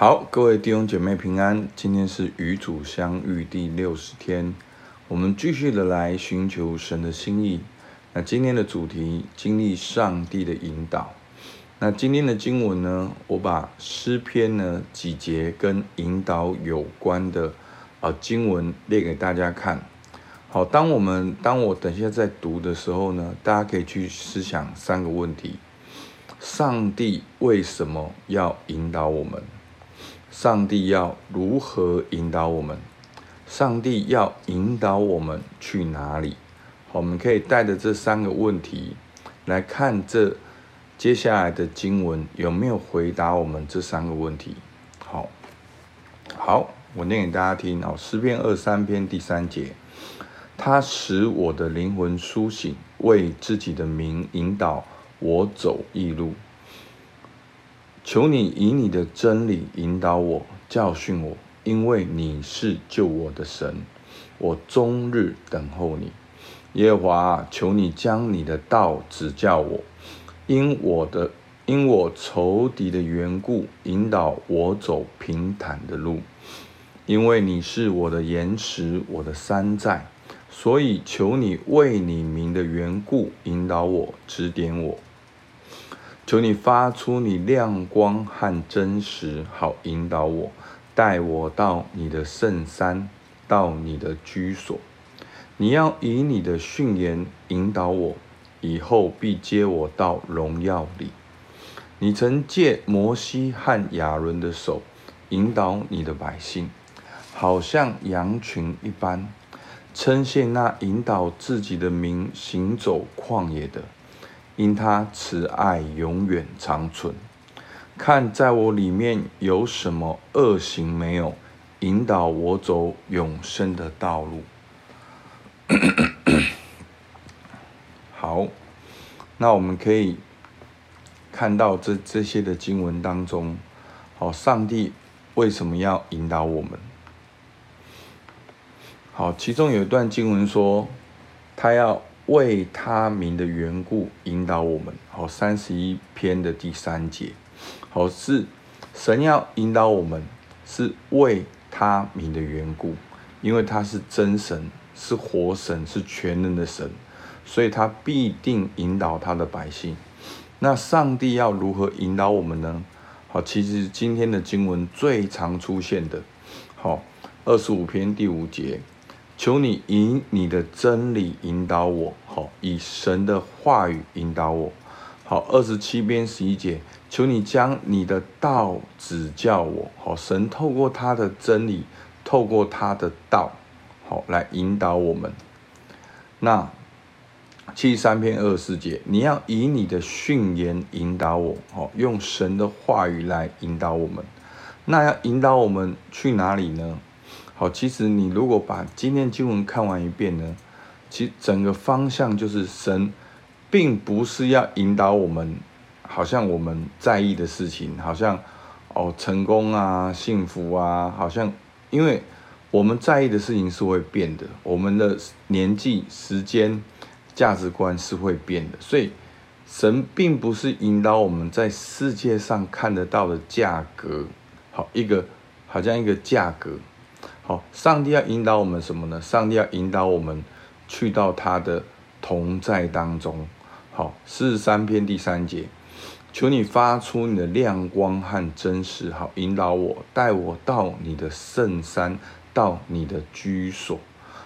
好，各位弟兄姐妹平安。今天是与主相遇第六十天，我们继续的来寻求神的心意。那今天的主题，经历上帝的引导。那今天的经文呢，我把诗篇呢几节跟引导有关的啊经文列给大家看。好，当我们当我等下在读的时候呢，大家可以去思想三个问题：上帝为什么要引导我们？上帝要如何引导我们？上帝要引导我们去哪里？我们可以带着这三个问题来看这接下来的经文有没有回答我们这三个问题。好，好，我念给大家听。好，诗篇二三篇第三节，他使我的灵魂苏醒，为自己的名引导我走义路。求你以你的真理引导我，教训我，因为你是救我的神，我终日等候你。耶和华，求你将你的道指教我，因我的因我仇敌的缘故，引导我走平坦的路。因为你是我的岩石，我的山寨，所以求你为你名的缘故引导我，指点我。求你发出你亮光和真实，好引导我，带我到你的圣山，到你的居所。你要以你的训言引导我，以后必接我到荣耀里。你曾借摩西和亚伦的手引导你的百姓，好像羊群一般，称谢那引导自己的民行走旷野的。因他慈爱永远长存，看在我里面有什么恶行没有，引导我走永生的道路。好，那我们可以看到这这些的经文当中，好，上帝为什么要引导我们？好，其中有一段经文说，他要。为他名的缘故引导我们，好，三十一篇的第三节，好，是神要引导我们，是为他名的缘故，因为他是真神，是活神，是全能的神，所以他必定引导他的百姓。那上帝要如何引导我们呢？好，其实今天的经文最常出现的，好，二十五篇第五节。求你以你的真理引导我，好，以神的话语引导我，好。二十七篇十一节，求你将你的道指教我，好。神透过他的真理，透过他的道，好，来引导我们。那七十三篇二十四节，你要以你的训言引导我，好，用神的话语来引导我们。那要引导我们去哪里呢？好，其实你如果把今天经文看完一遍呢，其整个方向就是神，并不是要引导我们，好像我们在意的事情，好像哦成功啊、幸福啊，好像因为我们在意的事情是会变的，我们的年纪、时间、价值观是会变的，所以神并不是引导我们在世界上看得到的价格，好一个好像一个价格。好，上帝要引导我们什么呢？上帝要引导我们去到他的同在当中。好，四十三篇第三节，求你发出你的亮光和真实，好引导我，带我到你的圣山，到你的居所。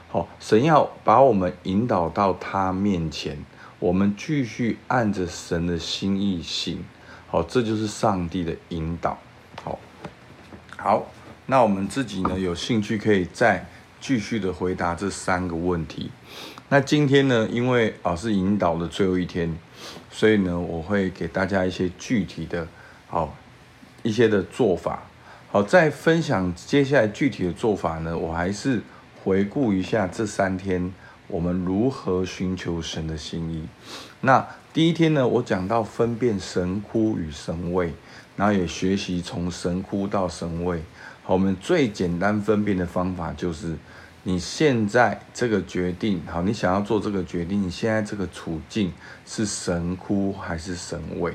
好，神要把我们引导到他面前，我们继续按着神的心意行。好，这就是上帝的引导。好，好。那我们自己呢，有兴趣可以再继续的回答这三个问题。那今天呢，因为啊是引导的最后一天，所以呢，我会给大家一些具体的，好一些的做法。好，在分享接下来具体的做法呢，我还是回顾一下这三天我们如何寻求神的心意。那第一天呢，我讲到分辨神枯与神位，然后也学习从神枯到神位。好，我们最简单分辨的方法就是，你现在这个决定，好，你想要做这个决定，你现在这个处境是神枯还是神位？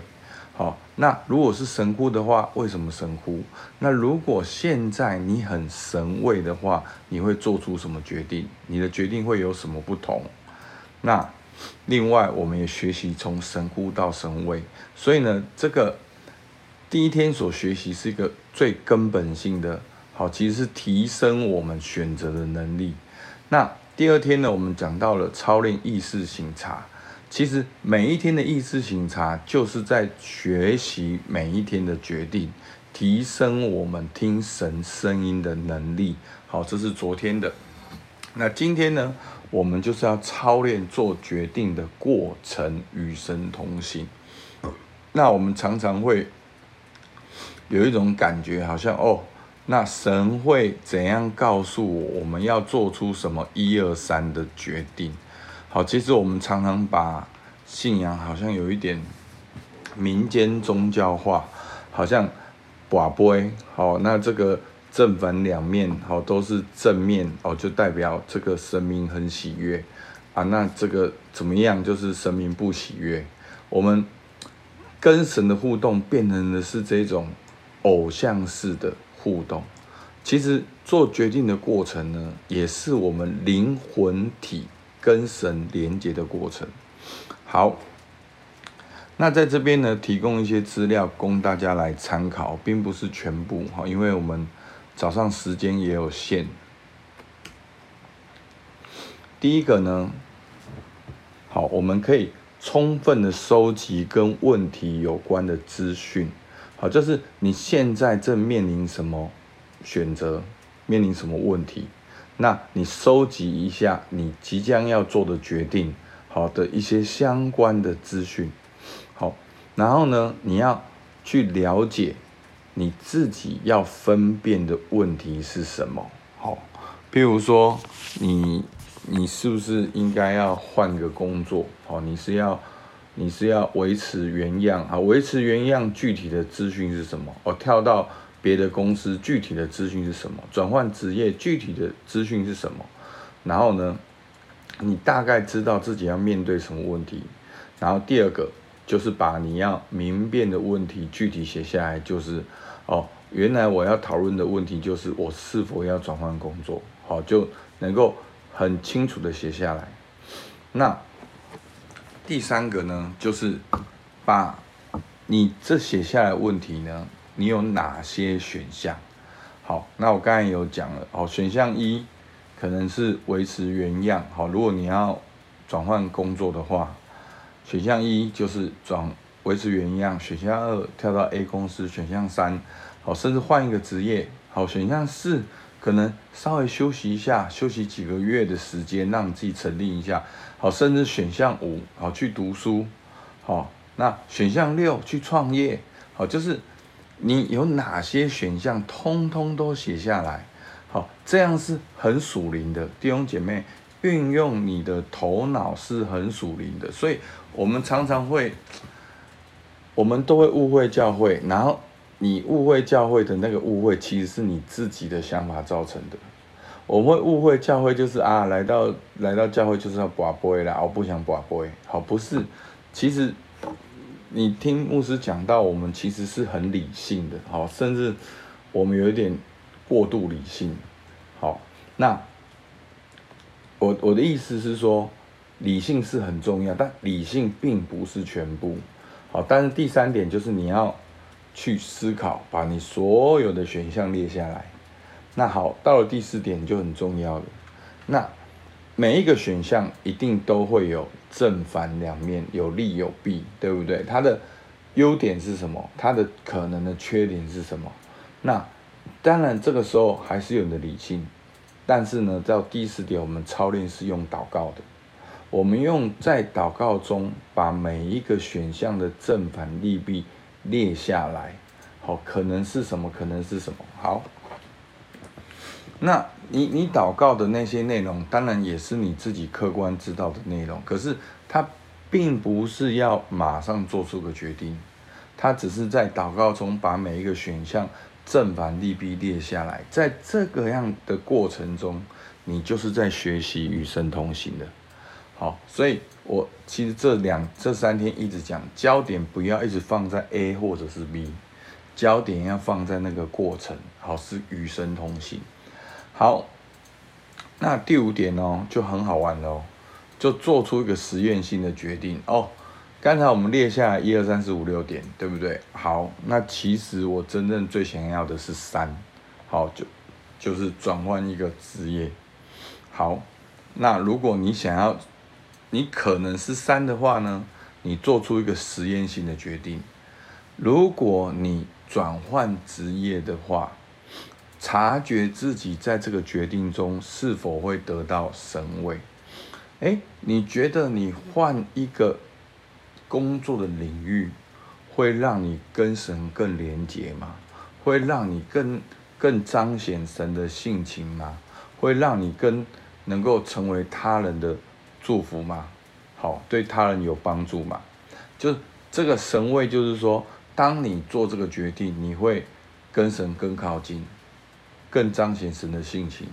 好，那如果是神乎的话，为什么神乎？那如果现在你很神位的话，你会做出什么决定？你的决定会有什么不同？那另外，我们也学习从神乎到神位，所以呢，这个第一天所学习是一个最根本性的，好，其实是提升我们选择的能力。那第二天呢，我们讲到了操练意识省察。其实每一天的意识省察，就是在学习每一天的决定，提升我们听神声音的能力。好，这是昨天的。那今天呢，我们就是要操练做决定的过程，与神同行。那我们常常会有一种感觉，好像哦，那神会怎样告诉我，我们要做出什么一二三的决定？好，其实我们常常把信仰好像有一点民间宗教化，好像跋杯，好，那这个正反两面，好，都是正面，哦，就代表这个神明很喜悦啊。那这个怎么样，就是神明不喜悦。我们跟神的互动变成的是这种偶像式的互动。其实做决定的过程呢，也是我们灵魂体。跟神连接的过程，好，那在这边呢，提供一些资料供大家来参考，并不是全部哈，因为我们早上时间也有限。第一个呢，好，我们可以充分的收集跟问题有关的资讯，好，就是你现在正面临什么选择，面临什么问题。那你收集一下你即将要做的决定，好的一些相关的资讯，好，然后呢，你要去了解你自己要分辨的问题是什么，好，譬如说你你是不是应该要换个工作，好，你是要你是要维持原样啊，维持原样具体的资讯是什么？哦，跳到。别的公司具体的资讯是什么？转换职业具体的资讯是什么？然后呢，你大概知道自己要面对什么问题。然后第二个就是把你要明辨的问题具体写下来，就是哦，原来我要讨论的问题就是我是否要转换工作，好，就能够很清楚的写下来。那第三个呢，就是把你这写下来问题呢。你有哪些选项？好，那我刚才有讲了，哦，选项一可能是维持原样，好，如果你要转换工作的话，选项一就是转维持原样，选项二跳到 A 公司，选项三，好，甚至换一个职业，好，选项四可能稍微休息一下，休息几个月的时间，让自己沉淀一下，好，甚至选项五，好，去读书，好，那选项六去创业，好，就是。你有哪些选项，通通都写下来，好，这样是很属灵的。弟兄姐妹，运用你的头脑是很属灵的，所以我们常常会，我们都会误会教会，然后你误会教会的那个误会，其实是你自己的想法造成的。我们会误会教会就是啊，来到来到教会就是要跋杯啦，我不想跋杯，好，不是，其实。你听牧师讲到，我们其实是很理性的，好，甚至我们有一点过度理性，好，那我我的意思是说，理性是很重要，但理性并不是全部，好，但是第三点就是你要去思考，把你所有的选项列下来，那好，到了第四点就很重要了，那。每一个选项一定都会有正反两面，有利有弊，对不对？它的优点是什么？它的可能的缺点是什么？那当然，这个时候还是有你的理性，但是呢，到第四点，我们操练是用祷告的，我们用在祷告中把每一个选项的正反利弊列下来，好，可能是什么？可能是什么？好。那你你祷告的那些内容，当然也是你自己客观知道的内容。可是它并不是要马上做出个决定，它只是在祷告中把每一个选项正反利弊列下来。在这个样的过程中，你就是在学习与神同行的。好，所以我其实这两这三天一直讲焦点，不要一直放在 A 或者是 B，焦点要放在那个过程，好，是与神同行。好，那第五点哦，就很好玩哦，就做出一个实验性的决定哦。刚才我们列下来一二三四五六点，对不对？好，那其实我真正最想要的是三，好，就就是转换一个职业。好，那如果你想要，你可能是三的话呢，你做出一个实验性的决定。如果你转换职业的话，察觉自己在这个决定中是否会得到神位。诶，你觉得你换一个？工作的领域会让你跟神更连结吗？会让你更更彰显神的性情吗？会让你更能够成为他人的祝福吗？好，对他人有帮助吗？就这个神位，就是说，当你做这个决定，你会跟神更靠近，更彰显神的性情，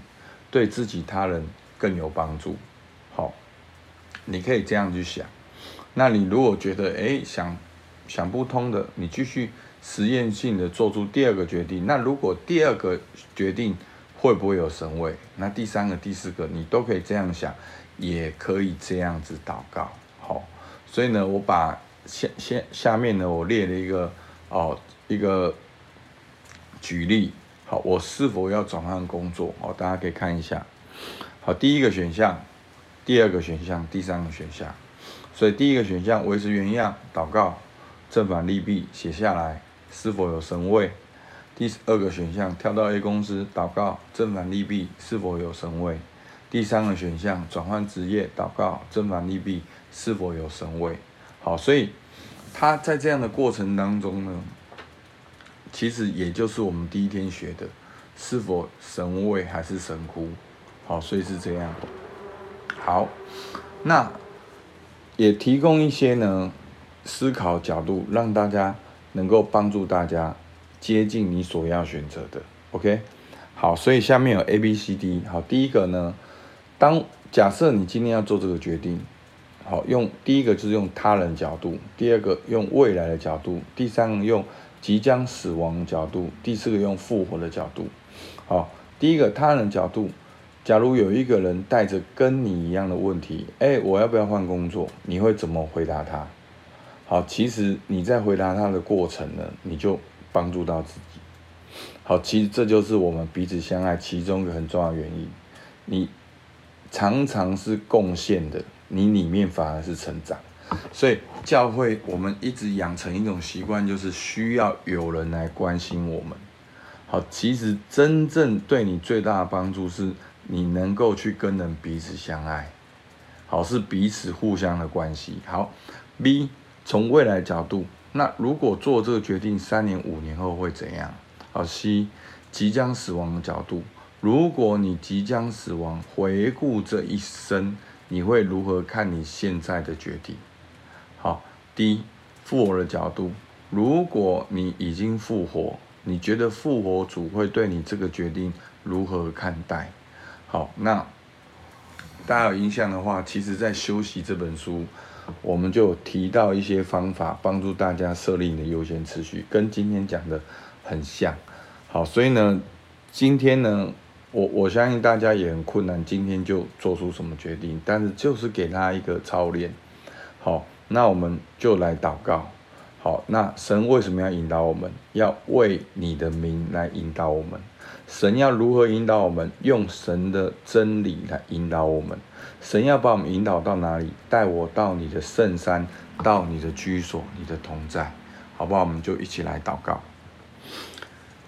对自己他人更有帮助。好，你可以这样去想。那你如果觉得诶想想不通的，你继续实验性的做出第二个决定。那如果第二个决定会不会有神位？那第三个、第四个你都可以这样想，也可以这样子祷告。好，所以呢，我把下下下面呢，我列了一个哦一个举例。好，我是否要转换工作？好，大家可以看一下。好，第一个选项，第二个选项，第三个选项。所以第一个选项维持原样，祷告，正反利弊写下来，是否有神位？第二个选项跳到 A 公司，祷告，正反利弊是否有神位？第三个选项转换职业，祷告，正反利弊是否有神位？好，所以他在这样的过程当中呢，其实也就是我们第一天学的，是否神位还是神枯？好，所以是这样。好，那。也提供一些呢思考角度，让大家能够帮助大家接近你所要选择的。OK，好，所以下面有 A、B、C、D。好，第一个呢，当假设你今天要做这个决定，好，用第一个就是用他人角度，第二个用未来的角度，第三个用即将死亡角度，第四个用复活的角度。好，第一个他人角度。假如有一个人带着跟你一样的问题，哎，我要不要换工作？你会怎么回答他？好，其实你在回答他的过程呢，你就帮助到自己。好，其实这就是我们彼此相爱其中一个很重要的原因。你常常是贡献的，你里面反而是成长。所以教会我们一直养成一种习惯，就是需要有人来关心我们。好，其实真正对你最大的帮助是。你能够去跟人彼此相爱，好，是彼此互相的关系。好，B 从未来角度，那如果做这个决定三年五年后会怎样？好，C 即将死亡的角度，如果你即将死亡，回顾这一生，你会如何看你现在的决定？好第一复活的角度，如果你已经复活，你觉得复活主会对你这个决定如何看待？好，那大家有印象的话，其实，在休息这本书，我们就提到一些方法，帮助大家设立你的优先次序，跟今天讲的很像。好，所以呢，今天呢，我我相信大家也很困难，今天就做出什么决定，但是就是给他一个操练。好，那我们就来祷告。好，那神为什么要引导我们？要为你的名来引导我们。神要如何引导我们？用神的真理来引导我们。神要把我们引导到哪里？带我到你的圣山，到你的居所，你的同在，好不好？我们就一起来祷告。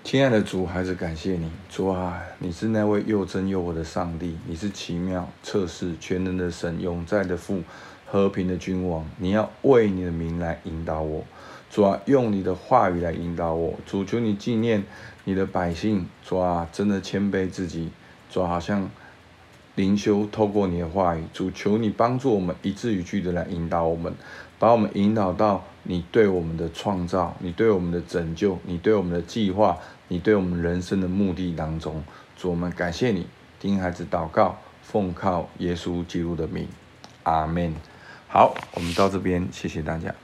亲爱的主，还是感谢你，主啊，你是那位又真又活的上帝，你是奇妙、测试、全能的神，永在的父，和平的君王。你要为你的名来引导我，主啊，用你的话语来引导我。主，求你纪念。你的百姓，主啊，真的谦卑自己，主啊，好像灵修透过你的话语，主求你帮助我们一字一句的来引导我们，把我们引导到你对我们的创造，你对我们的拯救，你对我们的计划，你对我们人生的目的当中。主，我们感谢你，听孩子祷告，奉靠耶稣基督的名，阿门。好，我们到这边，谢谢大家。